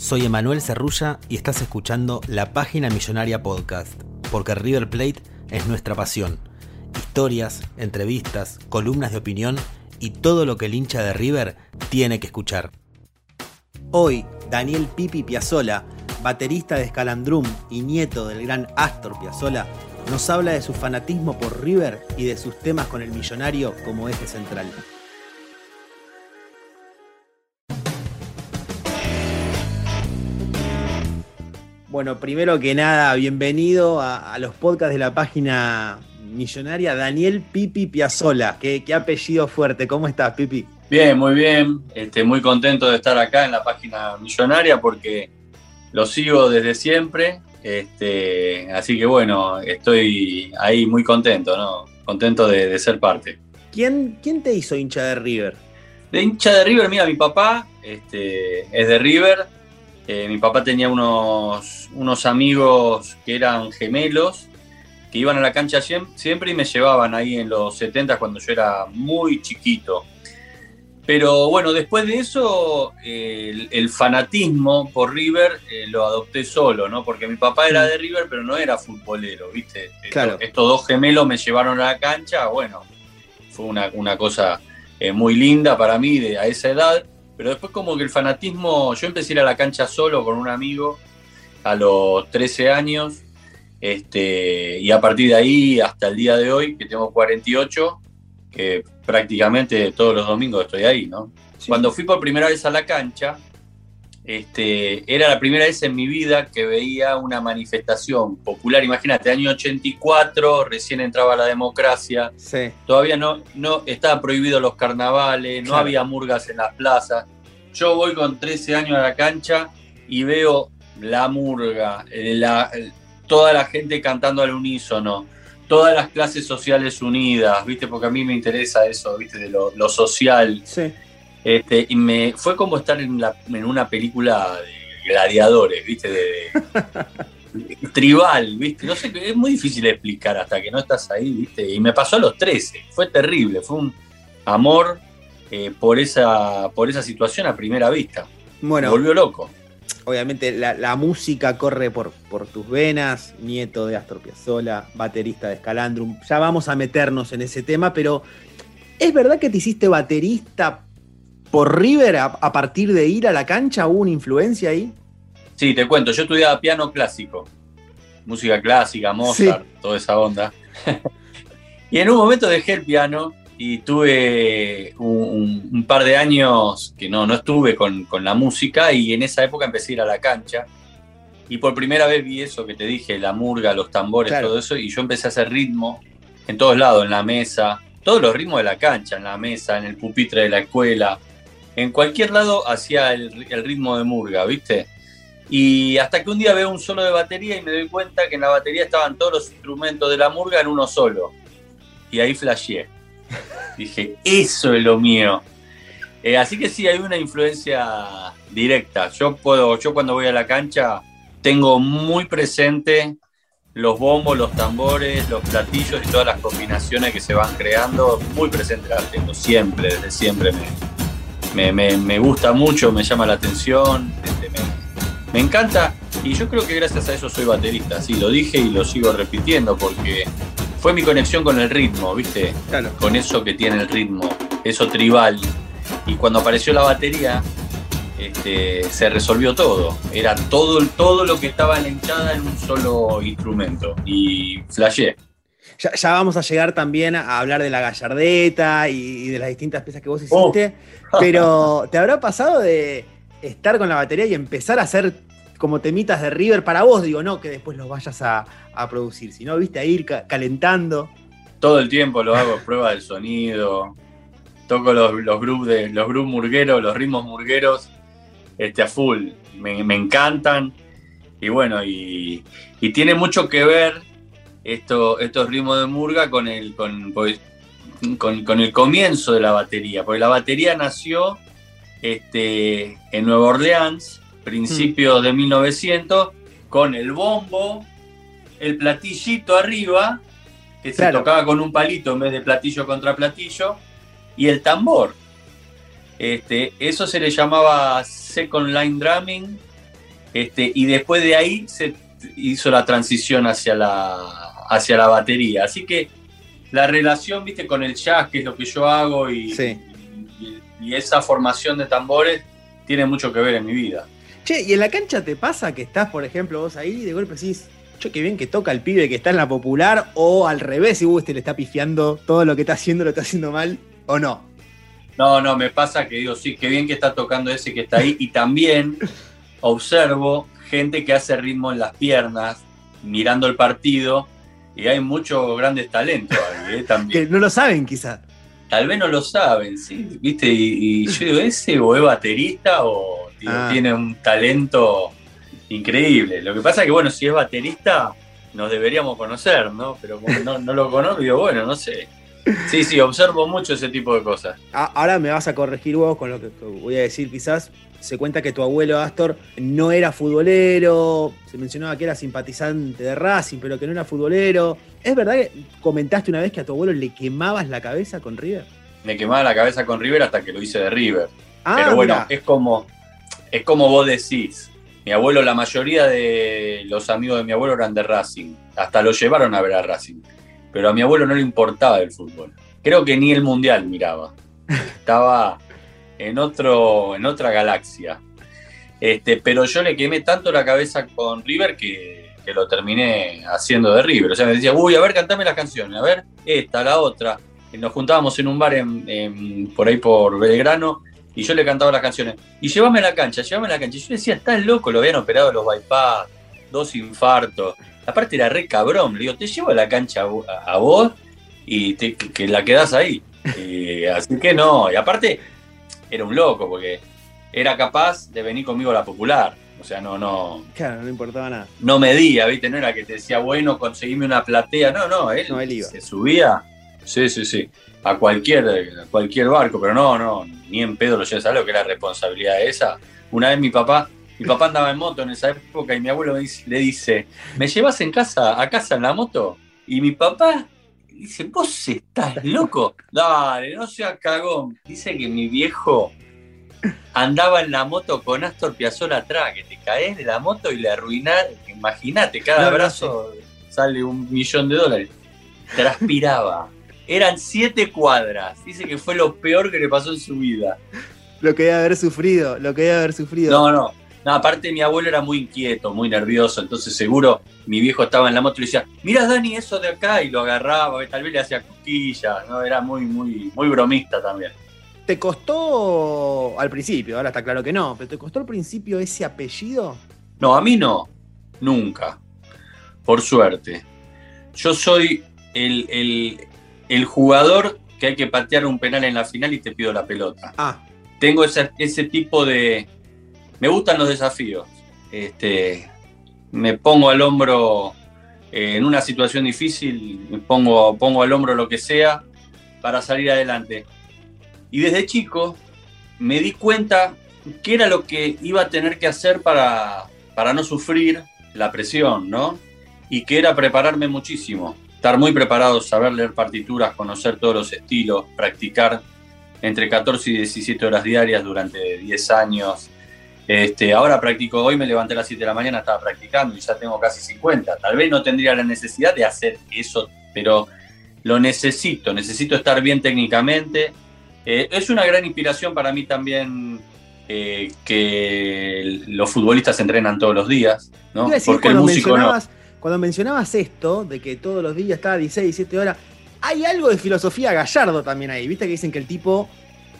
soy Emanuel Cerrulla y estás escuchando la Página Millonaria Podcast, porque River Plate es nuestra pasión. Historias, entrevistas, columnas de opinión y todo lo que el hincha de River tiene que escuchar. Hoy, Daniel Pipi Piazzola, baterista de Scalandrum y nieto del gran Astor Piazzola, nos habla de su fanatismo por River y de sus temas con el millonario como eje central. Bueno, primero que nada, bienvenido a, a los podcasts de la página millonaria Daniel Pipi Piazzola. Qué, qué apellido fuerte. ¿Cómo estás, Pipi? Bien, muy bien. Este, muy contento de estar acá en la página millonaria porque lo sigo desde siempre. Este, así que bueno, estoy ahí muy contento, ¿no? Contento de, de ser parte. ¿Quién, ¿Quién te hizo hincha de River? De hincha de River, mira, mi papá este, es de River. Eh, mi papá tenía unos, unos amigos que eran gemelos, que iban a la cancha siem- siempre y me llevaban ahí en los 70 cuando yo era muy chiquito. Pero bueno, después de eso, eh, el, el fanatismo por River eh, lo adopté solo, ¿no? Porque mi papá era de River, pero no era futbolero, ¿viste? Estos- Claro. Estos dos gemelos me llevaron a la cancha, bueno, fue una, una cosa eh, muy linda para mí de, a esa edad. Pero después como que el fanatismo, yo empecé a ir a la cancha solo con un amigo a los 13 años, este, y a partir de ahí hasta el día de hoy, que tengo 48, que prácticamente todos los domingos estoy ahí, ¿no? Cuando fui por primera vez a la cancha, este, era la primera vez en mi vida que veía una manifestación popular. Imagínate, año 84, recién entraba la democracia, Sí. todavía no, no estaban prohibidos los carnavales, no Claro. había murgas en las plazas. Yo voy con 13 años a la cancha y veo la murga, eh, la- toda la gente cantando al unísono, todas las clases sociales unidas, ¿viste? Porque a mí me interesa eso, ¿viste? De lo, lo social. Sí. Este, y me fue como estar en, la- en una película de gladiadores, ¿viste? De, de- tribal, ¿viste? No sé, es muy difícil de explicar hasta que no estás ahí, ¿viste? Y me pasó a los 13, fue terrible, fue un amor eh, por, esa, por esa situación a primera vista. Bueno, Me volvió loco. obviamente la, la música corre por, por tus venas, nieto de Astor Piazzolla, baterista de Scalandrum. Ya vamos a meternos en ese tema, pero ¿es verdad que te hiciste baterista por River a, a partir de ir a la cancha? ¿Hubo una influencia ahí? Sí, te cuento, yo estudiaba piano clásico, música clásica, Mozart, toda esa onda. y en un momento dejé el piano y tuve un, un- un par de años que no, no estuve con, con la música y en esa época empecé a ir a la cancha. Y por primera vez vi eso que te dije, la murga, los tambores, Claro. todo eso, y yo empecé a hacer ritmo en todos lados, en la mesa, todos los ritmos de la cancha, en la mesa, en el pupitre de la escuela, en cualquier lado hacía el, el ritmo de murga, ¿viste? Y hasta que un día veo un solo de batería y me doy cuenta que en la batería estaban todos los instrumentos de la murga en uno solo. Y ahí flasheé. Dije, eso es lo mío. Eh, así que sí, hay una influencia directa. Yo puedo, yo cuando voy a la cancha tengo muy presente los bombos, los tambores, los platillos y todas las combinaciones que se van creando. Muy presente las tengo siempre, desde siempre me, me, me- me gusta mucho, me llama la atención, este, me, me encanta y yo creo que gracias a eso soy baterista, sí, lo dije y lo sigo repitiendo porque fue mi conexión con el ritmo, ¿viste? Claro. Con eso que tiene el ritmo, eso tribal. Y cuando apareció la batería, este, se resolvió todo. Era todo, todo lo que estaba en la hinchada en un solo instrumento. Y flashé. Ya, ya vamos a llegar también a hablar de la gallardeta y, y de las distintas piezas que vos hiciste. Pero, ¿te habrá pasado de estar con la batería y empezar a hacer como temitas de River para vos? Digo, no que después los vayas a, a producir, sino, viste, a ir ca- calentando. Todo el tiempo lo hago, prueba del sonido. Toco los, los grooves de los grooves murgueros, los ritmos murgueros, este, a full. Me, me encantan. Y bueno, y, y tiene mucho que ver esto, estos ritmos de murga con el, con, con, con el comienzo de la batería. Porque la batería nació este, en Nueva Orleans, principios de 1900, con el bombo, el platillito arriba, que se tocaba con un palito en vez de platillo contra platillo, y el tambor. Este, eso se le llamaba second line drumming, este, y después de ahí se hizo la transición hacia la, hacia la batería. Así que la relación, viste, con el jazz, que es lo que yo hago, y, Sí. y- y esa formación de tambores tiene mucho que ver en mi vida. Che, ¿y en la cancha te pasa que estás, por ejemplo, vos ahí y de golpe decís, che, qué bien que toca el pibe que está en la popular, o al revés, y vos este le está pifiando todo lo que está haciendo, lo está haciendo mal, o no? No, no, me pasa que digo, sí, qué bien que está tocando ese que está ahí. Y también observo gente que hace ritmo en las piernas, mirando el partido, y hay muchos grandes talentos ahí, ¿eh? también. Que no lo saben quizás. Tal vez no lo saben, ¿sí? ¿Viste? Y, y yo digo, ¿ese o es baterista o digo, Ah. tiene un talento increíble? Lo que pasa es que, bueno, si es baterista, nos deberíamos conocer, ¿no? Pero como no, no lo conozco, digo, bueno, no sé. Sí, sí, observo mucho ese tipo de cosas. A- Ahora me vas a corregir vos con lo que voy a decir quizás. Se cuenta que tu abuelo Astor no era futbolero, se mencionaba que era simpatizante de Racing, pero que no era futbolero. ¿Es verdad que comentaste una vez que a tu abuelo le quemabas la cabeza con River? me quemaba la cabeza con River hasta que lo hice de River. Ah, Pero bueno, mirá. es como, es como vos decís. Mi abuelo, la mayoría de los amigos de mi abuelo eran de Racing. Hasta lo llevaron a ver a Racing. Pero a mi abuelo no le importaba el fútbol. Creo que ni el mundial miraba. Estaba en, otro, en otra galaxia. Este, pero yo le quemé tanto la cabeza con River que, que lo terminé haciendo de River. O sea, me decía, uy, a ver, cantame las canciones, a ver, esta, la otra. Y nos juntábamos en un bar en- por ahí por Belgrano y yo le cantaba las canciones. Y llévame a la cancha, llévame a la cancha. Y yo decía, estás loco, lo habían operado los bypass, dos infartos. Aparte era re cabrón. Le digo, te llevo a la cancha a, vo- a- a vos y te- que la quedás ahí. Y así que no. Y aparte, era un loco porque era capaz de venir conmigo a la popular. O sea, no, no, Claro, no importaba nada. no medía, ¿viste? No era que te decía, bueno, conseguime una platea. No, no, él, No, él iba. se subía. Sí, sí, sí. A cualquier, a cualquier barco, pero no, no, ni en pedo lo llevas a lo que era responsabilidad esa. Una vez mi papá, mi papá andaba en moto en esa época y mi abuelo me dice- le dice, ¿me llevas en casa, a casa en la moto? Y mi papá dice, ¿vos estás loco? Dale, no seas cagón. Dice que mi viejo andaba en la moto con Astor Piazzolla atrás, que te caes de la moto y le arruinás, imagínate, cada No, no brazo sale un millón de dólares. Transpiraba. Eran siete cuadras. Dice que fue lo peor que le pasó en su vida. Lo que debe haber sufrido, lo que debe haber sufrido. No, no. No, aparte mi abuelo era muy inquieto, muy nervioso, entonces seguro mi viejo estaba en la moto y le decía, mira Dani, eso de acá, y lo agarraba, tal vez le hacía cosquillas, ¿no? Era muy, muy, muy bromista también. ¿Te costó al principio? Ahora está claro que no, pero ¿te costó al principio ese apellido? No, a mí no, nunca, por suerte. Yo soy el, el- el jugador que hay que patear un penal en la final y te pido la pelota. Ah, tengo ese, ese tipo de... Me gustan los desafíos. Este, me pongo al hombro eh, en una situación difícil, me pongo, pongo al hombro lo que sea para salir adelante. Y desde chico me di cuenta qué era lo que iba a tener que hacer para, para no sufrir la presión, ¿no? Y que era prepararme muchísimo, estar muy preparado, saber leer partituras, conocer todos los estilos, practicar entre 14 y 17 horas diarias durante 10 años. Este, ahora practico, hoy me levanté a las 7 de la mañana, estaba practicando y ya tengo casi 50. Tal vez no tendría la necesidad de hacer eso, pero lo necesito, necesito estar bien técnicamente. Eh, es una gran inspiración para mí también eh, que los futbolistas entrenan todos los días, ¿no? A decir, cuando, mencionabas, cuando mencionabas esto, de que todos los días estaba 16, 17 horas, hay algo de filosofía gallardo también ahí. Viste que dicen que el tipo,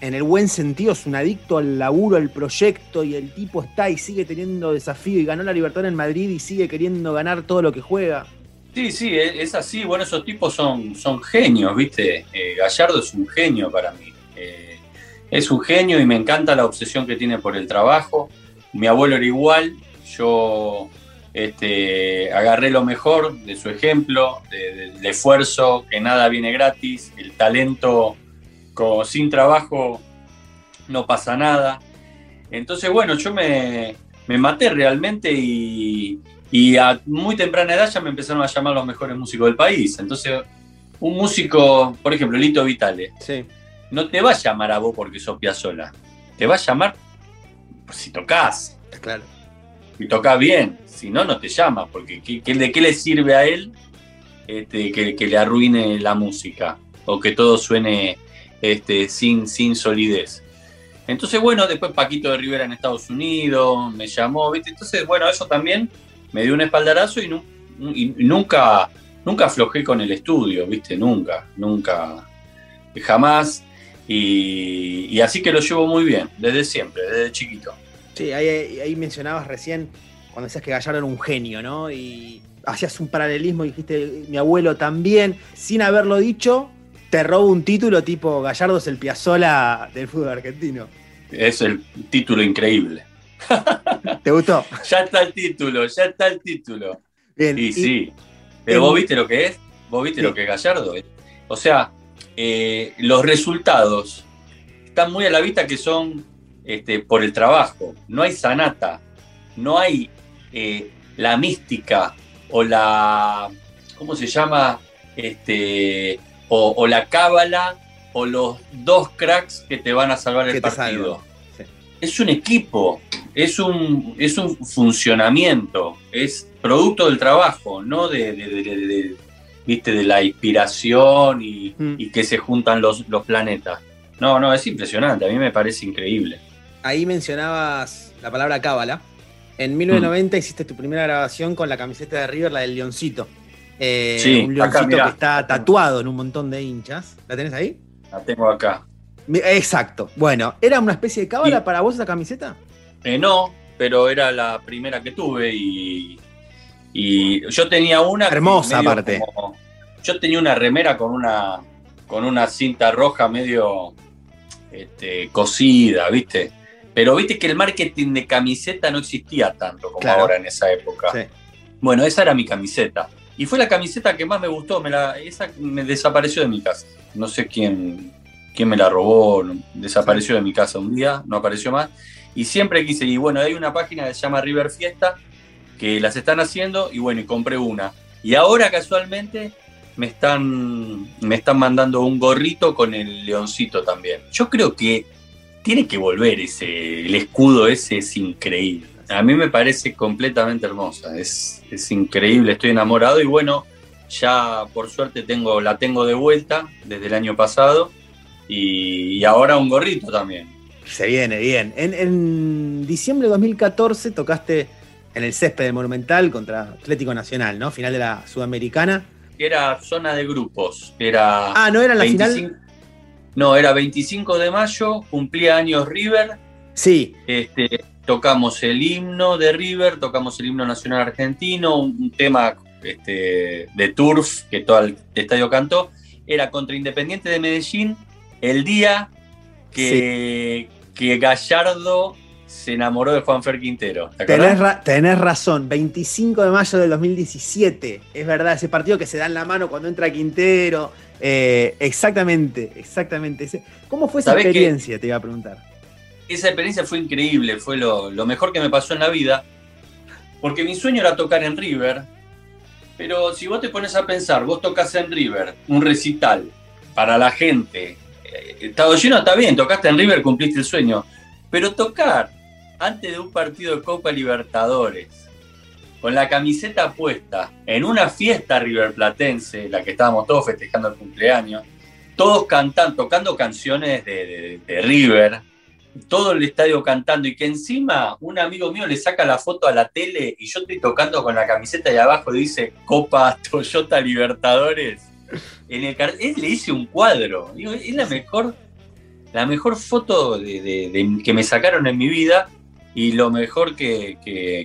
en el buen sentido, es un adicto al laburo, al proyecto, y el tipo está y sigue teniendo desafío y ganó la libertad en Madrid y sigue queriendo ganar todo lo que juega. Sí, sí, es así. Bueno, esos tipos son, genios, ¿viste? Eh, Gallardo es un genio para mí. Eh, es un genio y me encanta la obsesión que tiene por el trabajo. Mi abuelo era igual. Yo este, agarré lo mejor de su ejemplo, del esfuerzo, que nada viene gratis, el talento como sin trabajo no pasa nada. Entonces, bueno, yo me, maté realmente y, a muy temprana edad ya me empezaron a llamar los mejores músicos del país. Entonces, un músico, por ejemplo, Lito Vitale, no te va a llamar a vos porque sos sola te va a llamar si tocas. Claro. Y tocas bien, si no, no te llama, porque ¿de qué le sirve a él este, que, le arruine la música o que todo suene este, sin, sin solidez? Entonces, bueno, después Paquito de Rivera en Estados Unidos me llamó, ¿viste? Entonces, bueno, eso también me dio un espaldarazo y, nunca, nunca aflojé con el estudio, ¿viste? Nunca, nunca, jamás. Y, así que lo llevo muy bien, desde siempre, desde chiquito. Sí, ahí, ahí mencionabas recién cuando decías que Gallardo era un genio, ¿no? Y hacías un paralelismo y dijiste, mi abuelo también, sin haberlo dicho, te robo un título tipo Gallardo es el Piazzola del fútbol argentino. Es el título increíble. ¿Te gustó? ya está el título, ya está el título. Bien, y, sí. Pero vos viste lo que es, vos viste lo que es Gallardo. O sea, eh, los resultados están muy a la vista que son este, por el trabajo. No hay sanata, no hay eh, la mística o la, ¿cómo se llama? Este, o, la cábala o los dos cracks que te van a salvar el partido. Es un equipo, es un, es un funcionamiento, es producto del trabajo, no de, ¿viste? de la inspiración mm. y, que se juntan los, los planetas. No, no, es impresionante, a mí me parece increíble. Ahí mencionabas la palabra cábala. En 1990 hiciste tu primera grabación con la camiseta de River, la del Leoncito. Eh, sí, un leoncito que está tatuado en un montón de hinchas. ¿La tenés ahí? La tengo acá. Exacto. Bueno, ¿era una especie de cábala para vos esa camiseta? Eh, no, pero era la primera que tuve y, y yo tenía una... Hermosa aparte. yo tenía una remera con una, con una cinta roja medio este, cosida, ¿viste? Pero viste que el marketing de camiseta no existía tanto como ahora en esa época. Bueno, esa era mi camiseta. Y fue la camiseta que más me gustó. Me la, esa me desapareció de mi casa. No sé quién, quién me la robó. Desapareció de mi casa un día, no apareció más. Y siempre quise. Y bueno, hay una página que se llama River Fiesta que las están haciendo. Y bueno, y compré una. Y ahora casualmente me están, me están mandando un gorrito con el leoncito también. Yo creo que tiene que volver ese, el escudo ese es increíble. A mí me parece completamente hermosa, es, es increíble, estoy enamorado y bueno, ya por suerte tengo, la tengo de vuelta desde el año pasado y, ahora un gorrito también. Se viene bien. En, en, diciembre de 2014 tocaste en el césped del Monumental contra Atlético Nacional, ¿no? Final de la Sudamericana. Era zona de grupos. Era ah, ¿no era la final? No, era 25 de mayo, cumplía años River. Sí. Este, tocamos el himno de River, tocamos el himno nacional argentino, un, tema este, de turf que todo el estadio cantó. Era contra Independiente de Medellín el día que, que Gallardo se enamoró de Juan Fer Quintero. tenés, razón, 25 de mayo del 2017. Es verdad, ese partido que se da en la mano cuando entra Quintero. Eh, exactamente, exactamente. ¿Cómo fue esa experiencia? Te iba a preguntar. Esa experiencia fue increíble, fue lo, mejor que me pasó en la vida. Porque mi sueño era tocar en River. Pero si vos te pones a pensar, vos tocas en River, un recital para la gente. Eh, estado lleno, está bien, tocaste en River, cumpliste el sueño. Pero tocar antes de un partido de Copa Libertadores, con la camiseta puesta, en una fiesta riverplatense, la que estábamos todos festejando el cumpleaños, todos cantando, tocando canciones de, River, todo el estadio cantando y que encima un amigo mío le saca la foto a la tele y yo estoy tocando con la camiseta y abajo dice Copa Toyota Libertadores. En él le hice un cuadro. Es la mejor, la mejor foto de, que me sacaron en mi vida y lo mejor que,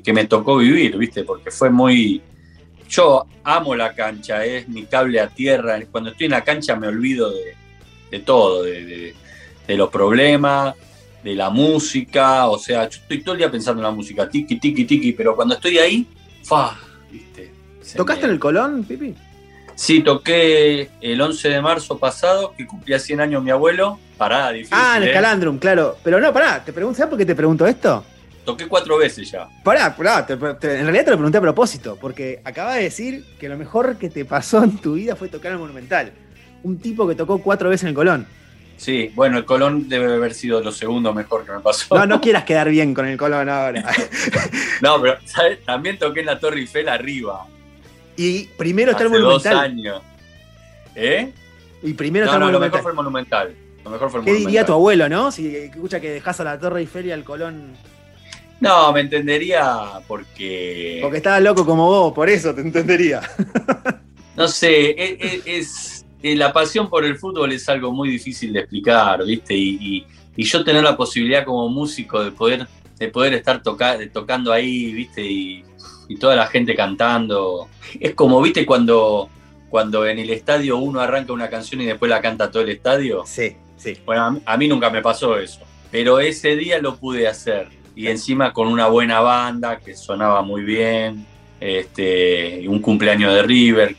que, me tocó vivir, ¿viste? Porque fue muy. Yo amo la cancha, es mi cable a tierra. Cuando estoy en la cancha me olvido de, todo, de, los problemas, de la música. O sea, yo estoy todo el día pensando en la música, tiki, tiki, tiki, pero cuando estoy ahí, fa, ¿viste? ¿Tocaste en el Colón, Pipi? Sí, toqué el 11 de marzo pasado, que cumplía 100 años mi abuelo. Pará, difícil. Ah, en el ¿eh? Calandrum, claro. Pero no, pará, te pregunto, ¿sabes por qué te pregunto esto? Toqué cuatro veces ya. Pará, pará, en realidad te lo pregunté a propósito, porque acaba de decir que lo mejor que te pasó en tu vida fue tocar el Monumental. Un tipo que tocó cuatro veces en el Colón. Sí, bueno, el Colón debe haber sido lo segundo mejor que me pasó. No, no quieras quedar bien con el Colón ahora. no, pero ¿sabes? también toqué en la Torre Eiffel arriba. Y primero está el Monumental. dos años. ¿Eh? Y primero está el Monumental. Lo mejor fue el Monumental. Lo mejor fue el ¿Qué diría tu abuelo, no? Si escucha que dejas a la Torre Eiffel y al Colón. No, me entendería porque. Porque estaba loco como vos, por eso te entendería. no sé, e, e, es, la pasión por el fútbol es algo muy difícil de explicar, ¿viste? Y, yo tener la posibilidad como músico de poder, de poder estar tocando ahí, ¿viste? Y, toda la gente cantando. Es como, ¿viste? Cuando, cuando en el estadio uno arranca una canción y después la canta todo el estadio. Sí, sí. Bueno, a mí nunca me pasó eso. Pero ese día lo pude hacer y encima con una buena banda que sonaba muy bien, este, un cumpleaños de River,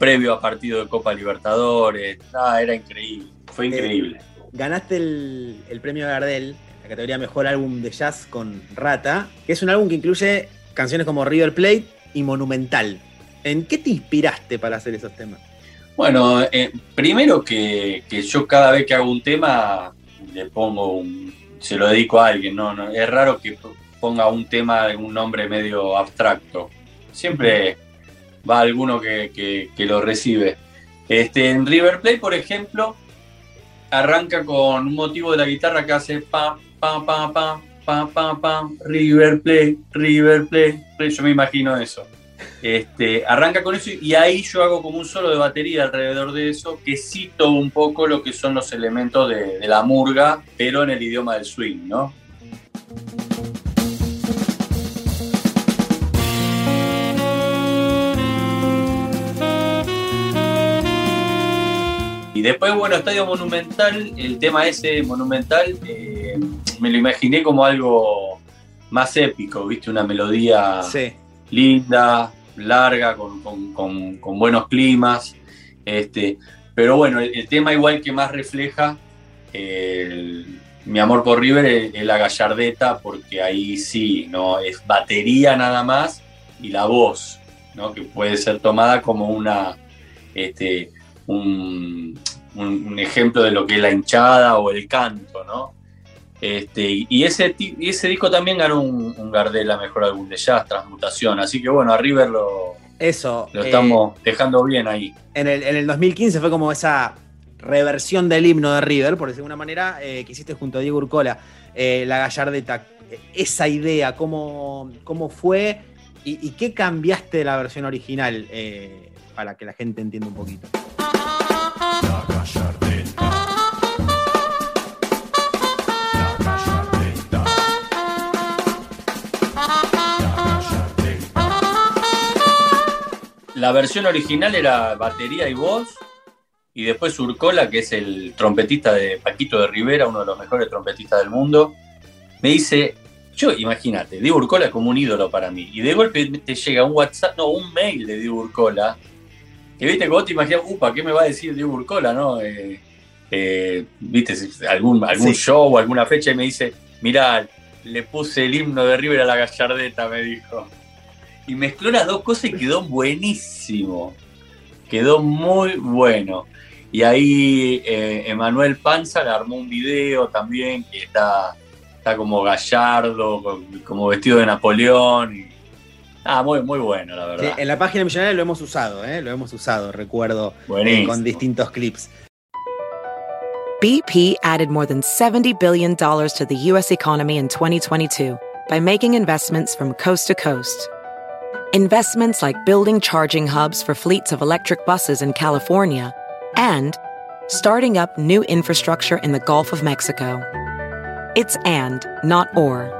previo a partido de Copa Libertadores, nada, era increíble, fue eh, increíble. ganaste el, el premio Gardel, la categoría Mejor Álbum de Jazz con Rata, que es un álbum que incluye canciones como River Plate y Monumental. ¿En qué te inspiraste para hacer esos temas? Bueno, eh, primero que, que, yo cada vez que hago un tema le pongo un, se lo dedico a alguien, no, no, es raro que ponga un tema de un nombre medio abstracto. Siempre va alguno que, lo recibe. Este, en River Play, por ejemplo, arranca con un motivo de la guitarra que hace pam, pam, pam, pam, pam, pam, pam, River Play, River Play. Yo me imagino eso. Este, arranca con eso y ahí yo hago como un solo de batería alrededor de eso que cito un poco lo que son los elementos de, la murga, pero en el idioma del swing, ¿no? Y después, bueno, Estadio Monumental, el tema ese monumental, eh, me lo imaginé como algo más épico, ¿viste? Una melodía linda, larga, con, buenos climas. Este, pero bueno, el, tema igual que más refleja mi amor por River es, la gallardeta, porque ahí sí, ¿no? Es batería nada más y la voz, ¿no? Que puede ser tomada como una. Este, un, un, ejemplo de lo que es la hinchada o el canto, ¿no? Este, y ese, ese disco también ganó un, Gardel a mejor álbum de jazz, Transmutación. Así que bueno, a River lo, Eso, lo estamos eh, dejando bien ahí. En el, en el 2015 fue como esa reversión del himno de River, por decir de una manera, eh, que hiciste junto a Diego Urcola, eh, la Gallardeta. Esa idea, cómo, cómo fue y, y, qué cambiaste de la versión original para que la gente entienda un poquito. La versión original era batería y voz, y después Urcola, que es el trompetista de Paquito de Rivera, uno de los mejores trompetistas del mundo, me dice, yo imagínate, Diego Urcola como un ídolo para mí, y de golpe te llega un WhatsApp, no, un mail de Diego Urcola, que viste que vos te imaginas, upa, ¿qué me va a decir Diego Urcola, no? Eh, eh, viste, algún, algún show o alguna fecha, y me dice, mirá, le puse el himno de River a la gallardeta, me dijo y mezcló las dos cosas y quedó buenísimo. Quedó muy bueno. Y ahí eh, Emanuel Panza le armó un video también que está, está como gallardo, como vestido de Napoleón. Ah, muy, muy bueno, la verdad. en la página millonaria lo hemos usado, ¿eh? lo hemos usado, recuerdo, eh, con distintos clips. BP added more than $70 billion to the U.S. economy in 2022 by making investments from coast to coast. Investments like building charging hubs for fleets of electric buses in California and starting up new infrastructure in the Gulf of Mexico. It's and, not or.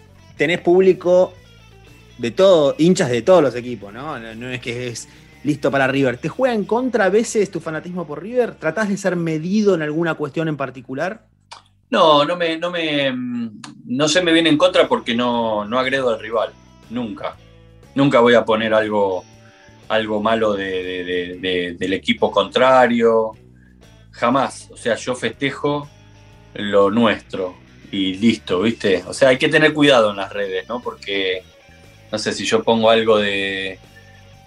tenés público de todo, hinchas de todos los equipos, ¿no? No, es que es listo para River. ¿Te juega en contra a veces tu fanatismo por River? ¿Tratás de ser medido en alguna cuestión en particular? No, no me, no me, no se me viene en contra porque no, no agredo al rival, nunca. Nunca voy a poner algo, algo malo de- de- de- de- del equipo contrario, jamás. O sea, yo festejo lo nuestro y listo, ¿viste? O sea, hay que tener cuidado en las redes, ¿no? Porque, no sé, si yo pongo algo de,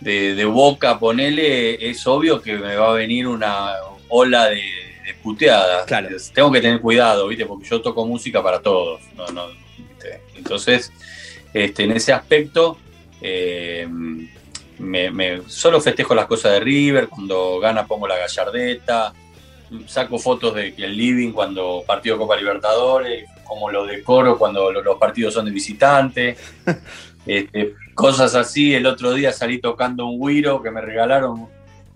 de, de boca, ponele, es obvio que me va a venir una ola de, de puteadas. Claro. Tengo que tener cuidado, ¿viste? Porque yo toco música para todos. No, no, ¿viste? Entonces, este, en ese aspecto, eh, me, me- solo festejo las cosas de River, cuando gana pongo la gallardeta, saco fotos de el living cuando partido Copa Libertadores, como lo decoro cuando lo- los partidos son de visitante, este, cosas así. El otro día salí tocando un guiro que me regalaron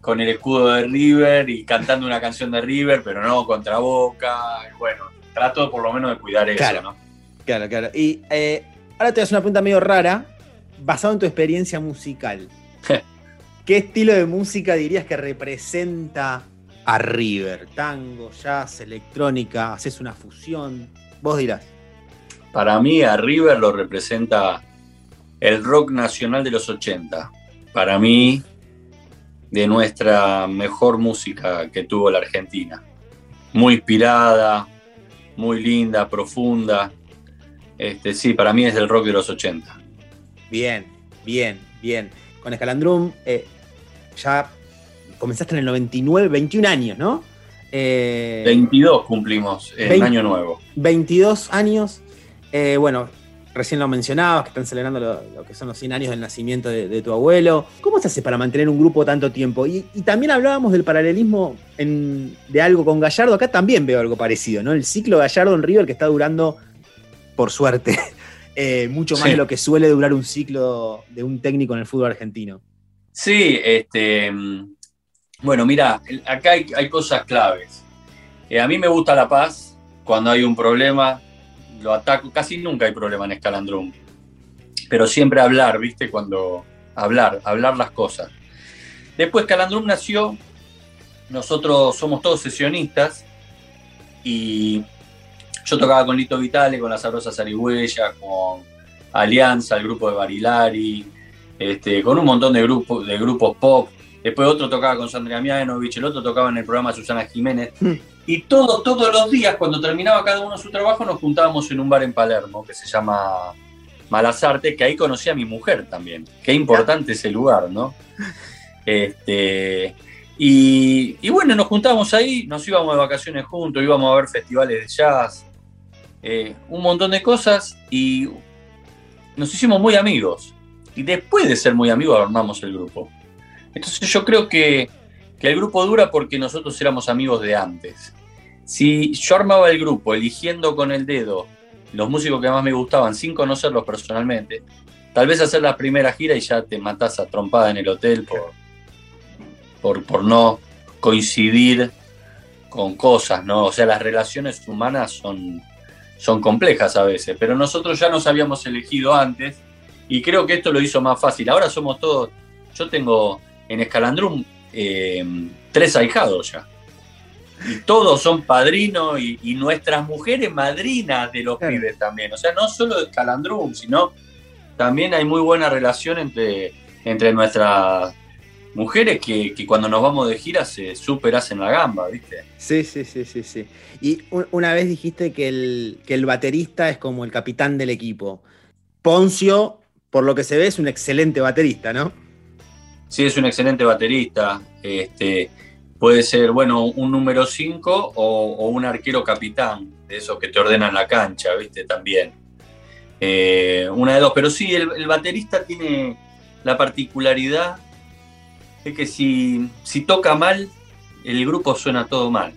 con el escudo de River y cantando una canción de River, pero no contra Boca. Bueno, trato por lo menos de cuidar eso, Claro. ¿no? Claro, claro. Y eh, ahora te voy a hacer una pregunta medio rara, basado en tu experiencia musical. ¿Qué estilo de música dirías que representa a River? Tango, jazz, electrónica, haces una fusión. Vos dirás. Para mí a River lo representa el rock nacional de los 80. Para mí, de nuestra mejor música que tuvo la Argentina. Muy inspirada, muy linda, profunda. Este, sí, para mí es el rock de los 80. Bien, bien, bien. Con Escalandrum eh, ya comenzaste en el 99, 21 años, ¿no? Eh, 22 cumplimos en 20. Año Nuevo. 22 años. Eh, bueno, recién lo mencionabas, que están celebrando lo, lo que son los 100 años del nacimiento de, de tu abuelo. ¿Cómo se hace para mantener un grupo tanto tiempo? Y, y también hablábamos del paralelismo en- de algo con Gallardo. Acá también veo algo parecido, ¿no? El ciclo Gallardo en River que está durando, por suerte, eh, mucho más Sí. de lo que suele durar un ciclo de un técnico en el fútbol argentino. Sí, este, bueno, mira, acá hay, cosas claves. Eh, a mí me gusta la paz. Cuando hay un problema, lo ataco. Casi nunca hay problema en Escalandrum. Pero siempre hablar, ¿viste? Cuando hablar, hablar las cosas. Después Calandrum nació, nosotros somos todos sesionistas y yo tocaba con Lito Vitale, con la Sabrosa Zarigüeya, con Alianza, el grupo de Barilari, este, con un montón de grupos, de grupos pop. Después otro tocaba con Sandra Mianovich, el otro tocaba en el programa Susana Jiménez. Mm. Y todo, todos los días, cuando terminaba cada uno su trabajo, nos juntábamos en un bar en Palermo que se llama Malazarte, que ahí conocí a mi mujer también. Qué importante ese lugar, ¿no? Este, y, y bueno, nos juntábamos ahí, nos íbamos de vacaciones juntos, íbamos a ver festivales de jazz, eh, un montón de cosas y nos hicimos muy amigos. Y después de ser muy amigos armamos el grupo. Entonces yo creo que, que el grupo dura porque nosotros éramos amigos de antes. Si yo armaba el grupo eligiendo con el dedo los músicos que más me gustaban sin conocerlos personalmente, tal vez hacer la primera gira y ya te matás a trompada en el hotel por, por, por no coincidir con cosas, ¿no? O sea, las relaciones humanas son, son complejas a veces, pero nosotros ya nos habíamos elegido antes y creo que esto lo hizo más fácil. Ahora somos todos, yo tengo en Escalandrum eh, tres ahijados ya. Y todos son padrinos y, y nuestras mujeres madrinas de los pibes también. O sea, no solo de Escalandrum, sino también hay muy buena relación entre, entre nuestras mujeres que, que cuando nos vamos de gira se super hacen la gamba, ¿viste? Sí, sí, sí, sí, sí. Y un- una vez dijiste que el, que el baterista es como el capitán del equipo. Poncio, por lo que se ve, es un excelente baterista, ¿no? Sí, es un excelente baterista. Este, puede ser, bueno, un número 5 o, o un arquero capitán, de esos que te ordenan la cancha, ¿viste? También. Eh, una de dos. Pero sí, el, el baterista tiene la particularidad de que si, si toca mal, el grupo suena todo mal.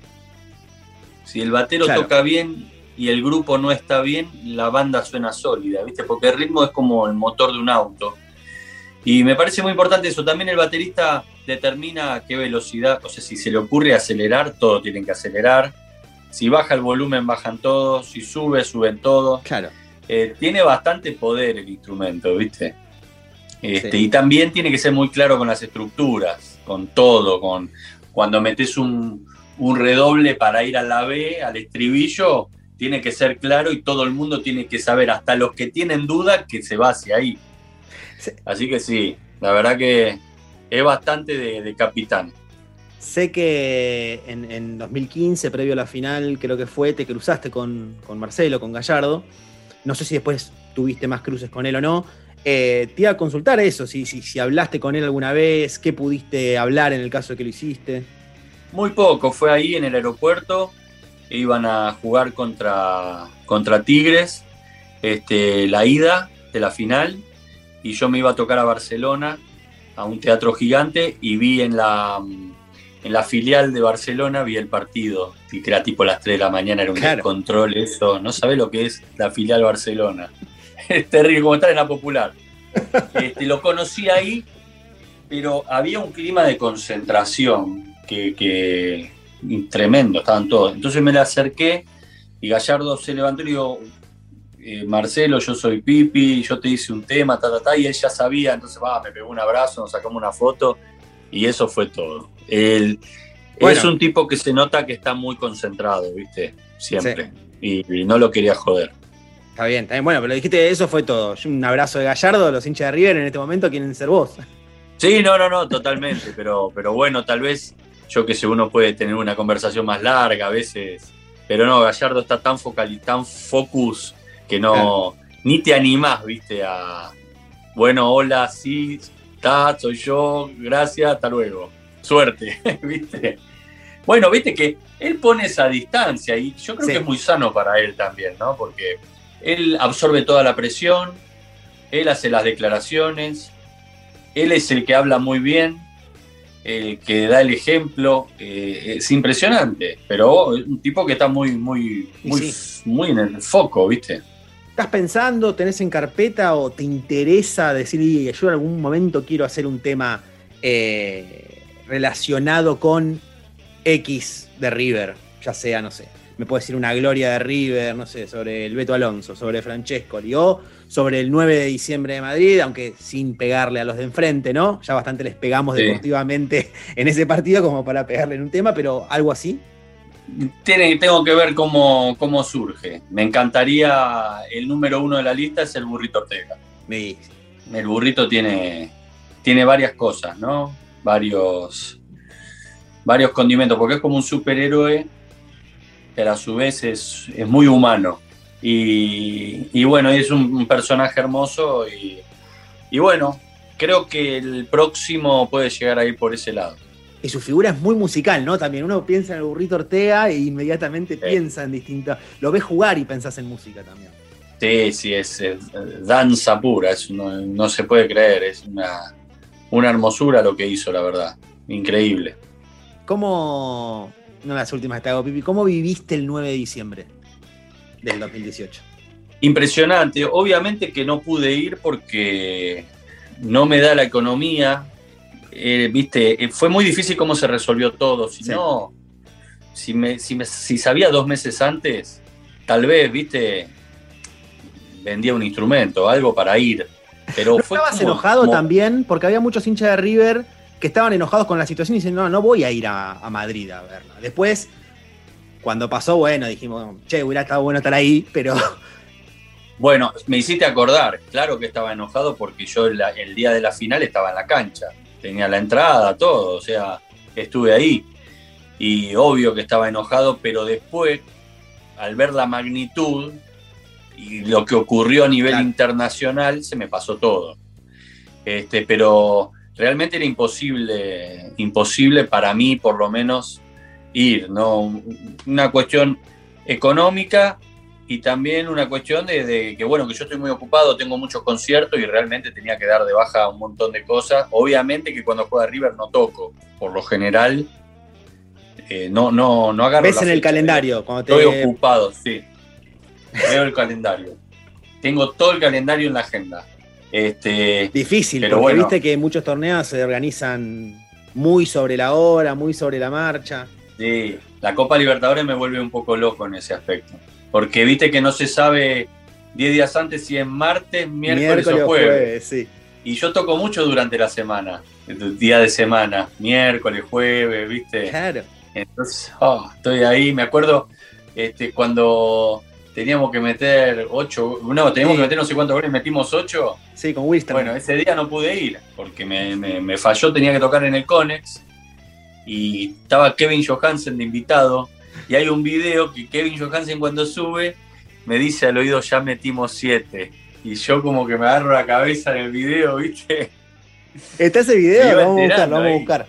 Si el batero Claro. toca bien y el grupo no está bien, la banda suena sólida, ¿viste? Porque el ritmo es como el motor de un auto. Y me parece muy importante eso. También el baterista determina a qué velocidad, o sea, si se le ocurre acelerar, todos tienen que acelerar. Si baja el volumen, bajan todos. Si sube, suben todos. Claro. Eh, tiene bastante poder el instrumento, ¿viste? Este, Sí. Y también tiene que ser muy claro con las estructuras, con todo, con cuando metes un, un redoble para ir a la B, al estribillo, tiene que ser claro y todo el mundo tiene que saber, hasta los que tienen duda, que se va hacia ahí. Sí. Así que sí, la verdad que es bastante de, de capitán. Sé que en, en 2015, previo a la final, creo que fue, te cruzaste con, con Marcelo, con Gallardo. No sé si después tuviste más cruces con él o no. Eh, te iba a consultar eso, si, si, si hablaste con él alguna vez, qué pudiste hablar en el caso de que lo hiciste. Muy poco, fue ahí en el aeropuerto, iban a jugar contra, contra Tigres, este, la ida de la final, y yo me iba a tocar a Barcelona, a un teatro gigante, y vi en la, en la filial de Barcelona, vi el partido, y que era tipo las 3 de la mañana, era un Claro. control eso, no sabés lo que es la filial Barcelona. Es terrible, como estar en la popular. Este, lo conocí ahí, pero había un clima de concentración que, que- tremendo, estaban todos. Entonces me le acerqué y Gallardo se levantó y le digo, eh, Marcelo, yo soy Pipi, yo te hice un tema, ta, ta, ta, y él ya sabía, entonces va, me pegó un abrazo, nos sacamos una foto y eso fue todo. Él Bueno. es un tipo que se nota que está muy concentrado, ¿viste? Siempre. Y, y no lo quería joder. Está bien, está bien. Bueno, pero dijiste eso fue todo. Un abrazo de Gallardo, los hinchas de River en este momento quieren ser vos. Sí, no, no, no, totalmente, pero, pero bueno, tal vez, yo que sé, uno puede tener una conversación más larga a veces, pero no, Gallardo está tan focal tan focus que no, Claro. ni te animás, viste, a, bueno, hola, sí, está, soy yo, gracias, hasta luego, suerte, viste. Bueno, viste que él pone esa distancia y yo creo Sí. que es muy sano para él también, ¿no? Porque él absorbe toda la presión, él hace las declaraciones, él es el que habla muy bien, el que da el ejemplo, eh, es impresionante, pero es un tipo que está muy, muy, muy, sí. muy en el foco, ¿viste? ¿Estás pensando, tenés en carpeta o te interesa decir, "Y yo en algún momento quiero hacer un tema eh, relacionado con X de River? Ya sea, no sé, me puede decir una gloria de River, no sé, sobre el Beto Alonso, sobre Francescoli o sobre el 9 de diciembre de Madrid, aunque sin pegarle a los de enfrente, ¿no? Ya bastante les pegamos Sí. deportivamente en ese partido como para pegarle en un tema, pero algo así. Tiene, tengo que ver cómo, cómo surge. Me encantaría, el número uno de la lista es el burrito Ortega. Dice. El burrito tiene, tiene varias cosas, ¿no? Varios, varios condimentos, porque es como un superhéroe pero a su vez es, es muy humano. Y, y bueno, es un, un personaje hermoso y, y bueno, creo que el próximo puede llegar a ir por ese lado. Y su figura es muy musical, ¿no? También uno piensa en el burrito Ortega e inmediatamente piensa en distintas. Lo ves jugar y pensás en música también. Sí, sí, es, es danza pura, es, no, no se puede creer, es una, una hermosura lo que hizo, la verdad. Increíble. ¿Cómo, no las últimas te hago pipi, cómo viviste el 9 de diciembre del 2018? Impresionante. Obviamente que no pude ir porque no me da la economía. Eh, Viste, eh, fue muy difícil cómo se resolvió todo. Si Sí. no, si, me, si, me- si sabía dos meses antes, tal vez, viste, vendía un instrumento, algo para ir. Pero ¿No fue estabas como- enojado como- también? Porque había muchos hinchas de River que estaban enojados con la situación y dicen, no, no voy a ir a, a Madrid a verla. Después, cuando pasó, bueno, dijimos, che, hubiera estado bueno estar ahí, pero Bueno, me hiciste acordar, claro que estaba enojado porque yo el día de la final estaba en la cancha, tenía la entrada, todo, o sea, estuve ahí. Y obvio que estaba enojado, pero después, al ver la magnitud y lo que ocurrió a nivel Claro. internacional, se me pasó todo. Este, pero realmente era imposible, imposible para mí, por lo menos, ir, ¿no? Una cuestión económica y también una cuestión de, de que, bueno, que yo estoy muy ocupado, tengo muchos conciertos y realmente tenía que dar de baja un montón de cosas. Obviamente que cuando juega River no toco, por lo general, eh, no, no, no agarro ves la en el calendario, cuando te... Estoy ocupado, sí. Veo el calendario. Tengo todo el calendario en la agenda. Este, Difícil, Pero porque bueno. viste que muchos torneos se organizan muy sobre la hora, muy sobre la marcha. sí, la Copa Libertadores me vuelve un poco loco en ese aspecto. Porque viste que no se sabe 10 días antes si es martes, miércoles, o jueves. sí. Y yo toco mucho durante la semana, el día de semana, miércoles, jueves, ¿viste? Claro. Entonces, oh, estoy ahí, me acuerdo este, cuando teníamos que meter ocho, no, teníamos Sí. que meter no sé cuántos goles, metimos ocho. Sí, con Wilster. Bueno, ese día no pude ir porque me, me- me falló, tenía que tocar en el Conex y estaba Kevin Johansen de invitado. Y hay un video que Kevin Johansen cuando sube me dice al oído ya metimos siete. Y yo como que me agarro la cabeza en el video, ¿viste? ¿Está ese video? Lo vamos a buscar, lo vamos a buscar.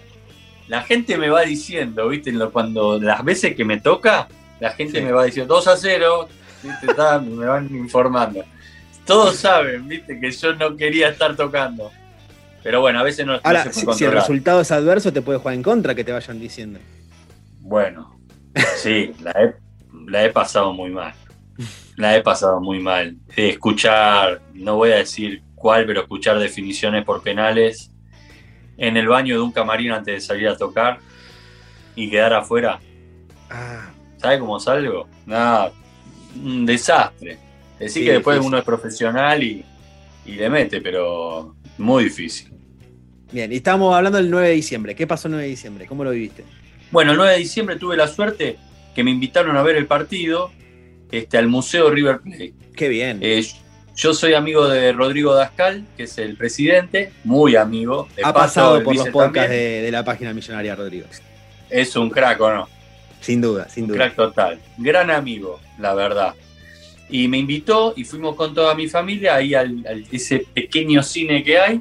La gente me va diciendo, ¿viste? Cuando las veces que me toca, la gente Sí. me va diciendo 2 a 0, ¿viste? Está- me van informando. Todos saben, ¿viste? Que yo no quería estar tocando. Pero bueno, a veces no, no Ahora, se puede si, si el resultado es adverso, te puede jugar en contra que te vayan diciendo. Bueno, sí, la he, la he pasado muy mal. La he pasado muy mal. De escuchar, no voy a decir cuál, pero escuchar definiciones por penales en el baño de un camarín antes de salir a tocar y quedar afuera. Ah, ¿Sabe cómo salgo? Nada, un desastre. Decir Sí, que después difícil. uno es profesional y, y le mete, pero muy difícil. bien, y estábamos hablando del 9 de diciembre. ¿Qué pasó el 9 de diciembre? ¿Cómo lo viviste? Bueno, el 9 de diciembre tuve la suerte que me invitaron a ver el partido este, al Museo River Plate. Qué bien. Eh, yo soy amigo de Rodrigo Dascal, que es el presidente, muy amigo. De ha paso, pasado por los podcasts de, de la página millonaria Rodrigo. Es un crack, ¿o no? Sin duda, sin Un duda. crack total. Gran amigo, la verdad. Y me invitó y fuimos con toda mi familia ahí al, al- ese pequeño cine que hay.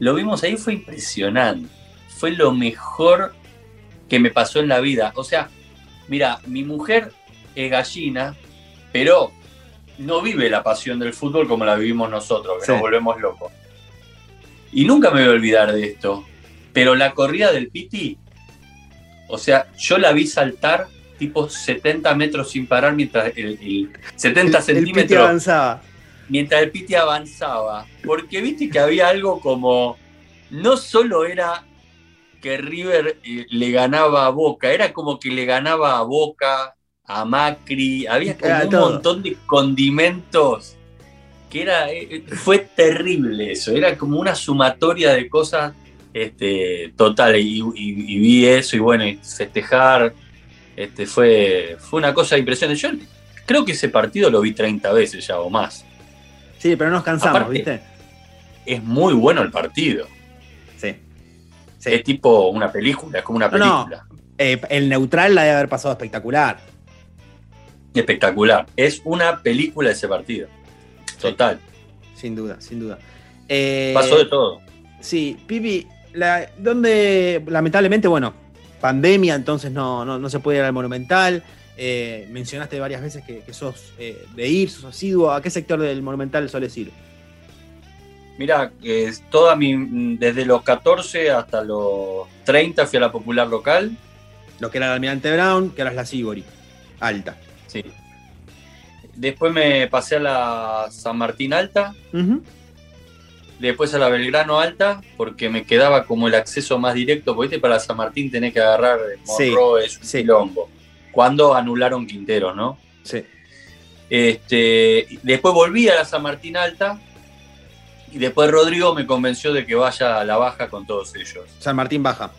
Lo vimos ahí, fue impresionante. Fue lo mejor que me pasó en la vida. O sea, mira, mi mujer es gallina, pero no vive la pasión del fútbol como la vivimos nosotros, que Sí. nos volvemos locos. Y nunca me voy a olvidar de esto. Pero la corrida del Piti, o sea, yo la vi saltar tipo 70 metros sin parar mientras el, el- 70 El- el Piti centímetros avanzaba. mientras el Piti avanzaba. Porque viste que había algo como. No solo era que River eh, le ganaba a Boca, era como que le ganaba a Boca, a Macri. Había como un todo. montón de condimentos que era. eh, fue terrible eso. Era como una sumatoria de cosas este, totales. Y, y- y vi eso y bueno, y festejar. Este, fue, fue una cosa impresionante. Yo creo que ese partido lo vi 30 veces ya o más. Sí, pero no nos cansamos, Aparte- ¿viste? es muy bueno el partido. Sí. Es tipo una película, es como una No, no. película. Eh, el neutral la debe haber pasado espectacular. espectacular. Es una película ese partido. Total. Sin duda, sin duda. Eh, Pasó de todo. Sí, Pipi, la, donde lamentablemente, bueno, pandemia, entonces no, no, no se puede ir al Monumental. Eh, mencionaste varias veces que, que sos eh, de ir, sos asiduo. ¿A qué sector del Monumental sueles ir? Mira, eh, toda mi, desde los 14 hasta los 30 fui a la popular local. Lo que era el Almirante Brown, que ahora es la Sibori, alta. Sí. Después me pasé a la San Martín Alta. Después a la Belgrano Alta, porque me quedaba como el acceso más directo, porque ¿viste? para San Martín tenés que agarrar Sí, Monroe, es un sí. Cuando anularon Quintero, ¿no? Sí. Este, después volví a la San Martín Alta y después Rodrigo me convenció de que vaya a la baja con todos ellos. San Martín Baja.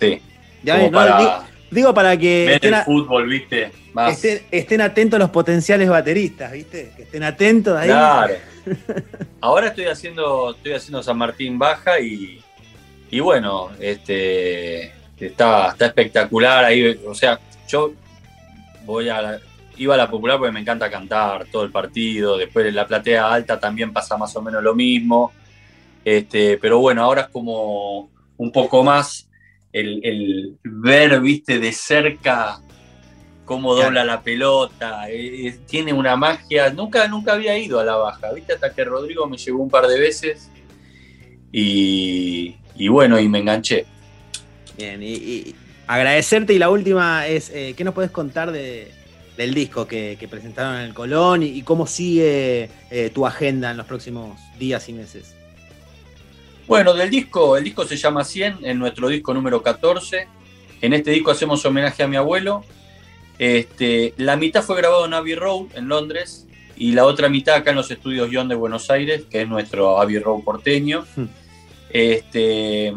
Sí. Ya como ves, ¿no? para Di- digo para que ver estén, el fútbol, ¿viste? Más. estén- estén atentos los potenciales bateristas, ¿viste? Que estén atentos ahí. Claro. Ahora estoy haciendo, estoy haciendo San Martín Baja y, y bueno, este está, está espectacular ahí. O sea, yo voy a iba a la popular porque me encanta cantar todo el partido. Después en la platea alta también pasa más o menos lo mismo. Este, pero bueno, ahora es como un poco más el, el ver, viste, de cerca cómo dobla la pelota, eh, eh, tiene una magia. Nunca, nunca había ido a la baja, ¿viste? Hasta que Rodrigo me llevó un par de veces y, y bueno, y me enganché. Bien, y, y agradecerte. Y la última es: eh, ¿qué nos puedes contar de, del disco que, que presentaron en el Colón y, y cómo sigue eh, tu agenda en los próximos días y meses? Bueno, del disco, el disco se llama 100, en nuestro disco número 14. En este disco hacemos homenaje a mi abuelo. Este, la mitad fue grabado en Abbey Road, en Londres, y la otra mitad acá en los estudios Guión de Buenos Aires, que es nuestro Abbey Road porteño. Hmm. Este,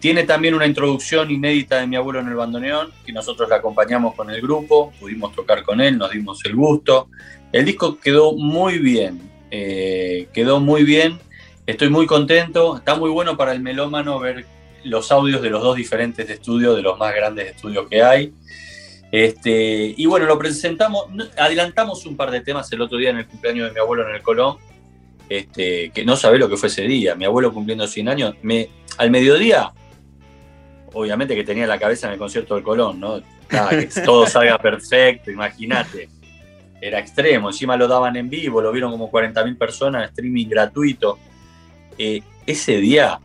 tiene también una introducción inédita de mi abuelo en el bandoneón, que nosotros la acompañamos con el grupo, pudimos tocar con él, nos dimos el gusto. El disco quedó muy bien, eh, quedó muy bien, estoy muy contento, está muy bueno para el melómano ver los audios de los dos diferentes estudios, de los más grandes estudios que hay. Este, y bueno, lo presentamos, adelantamos un par de temas el otro día en el cumpleaños de mi abuelo en el Colón, este, que no sabe lo que fue ese día. Mi abuelo cumpliendo 100 años, me, al mediodía, obviamente que tenía la cabeza en el concierto del Colón, ¿no? Nada, que todo salga perfecto, imagínate. Era extremo, encima lo daban en vivo, lo vieron como 40.000 personas, streaming gratuito. Eh, ese día,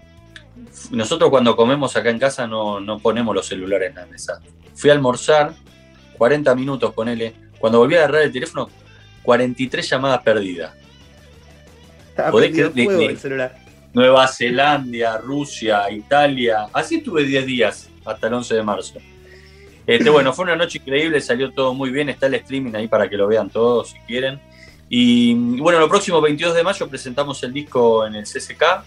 nosotros cuando comemos acá en casa no, no ponemos los celulares en la mesa. Fui a almorzar, 40 minutos, ponele. Cuando volví a agarrar el teléfono, 43 llamadas perdidas. Estaba Podés el celular. Nueva Zelanda, Rusia, Italia. Así estuve 10 días hasta el 11 de marzo. Este, bueno, fue una noche increíble, salió todo muy bien. Está el streaming ahí para que lo vean todos si quieren. Y bueno, el próximo 22 de mayo presentamos el disco en el CCK.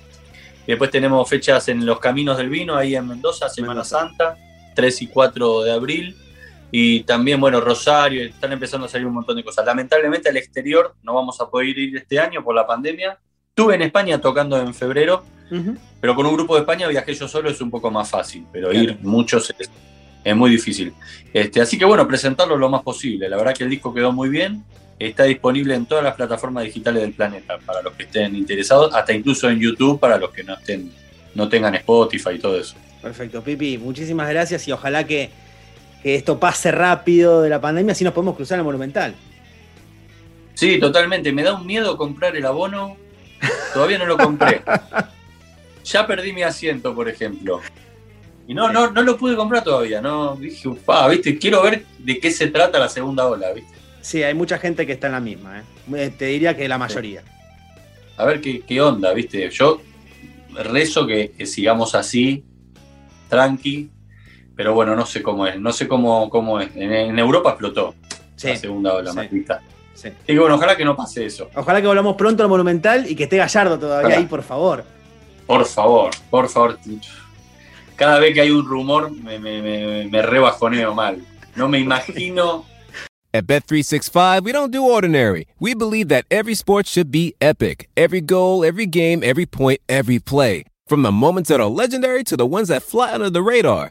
Después tenemos fechas en Los Caminos del Vino, ahí en Mendoza, Semana Mendoza. Santa, 3 y 4 de abril. Y también, bueno, Rosario, están empezando a salir un montón de cosas. Lamentablemente al exterior no vamos a poder ir este año por la pandemia. Estuve en España tocando en febrero, pero con un grupo de España viajé yo solo, es un poco más fácil, pero Claro. ir muchos es, es muy difícil. Este, así que bueno, presentarlo lo más posible. La verdad que el disco quedó muy bien. Está disponible en todas las plataformas digitales del planeta para los que estén interesados, hasta incluso en YouTube para los que no estén, no tengan Spotify y todo eso. Perfecto, Pipi, muchísimas gracias y ojalá que, que esto pase rápido de la pandemia, así nos podemos cruzar el Monumental. Sí, totalmente. Me da un miedo comprar el abono. Todavía no lo compré. Ya perdí mi asiento, por ejemplo. Y no, no, no lo pude comprar todavía. No, dije, ufa, viste, quiero ver de qué se trata la segunda ola, viste. Sí, hay mucha gente que está en la misma, ¿eh? Eh, te diría que la mayoría. A ver qué, qué onda, viste. Yo rezo que, que sigamos así, tranqui. Pero bueno, no sé cómo es. No sé cómo, cómo es. En, en Europa explotó Sí, la segunda ola, sí. maldita. sí. Y bueno, ojalá que no pase eso. Ojalá que volvamos pronto al Monumental y que esté Gallardo todavía Ojalá. ahí, por favor. Por favor, por favor. Cada vez que hay un rumor me, me, me, me rebajoneo mal. No me imagino. At Bet365, we don't do ordinary. We believe that every sport should be epic. Every goal, every game, every point, every play. From the moments that are legendary to the ones that fly under the radar.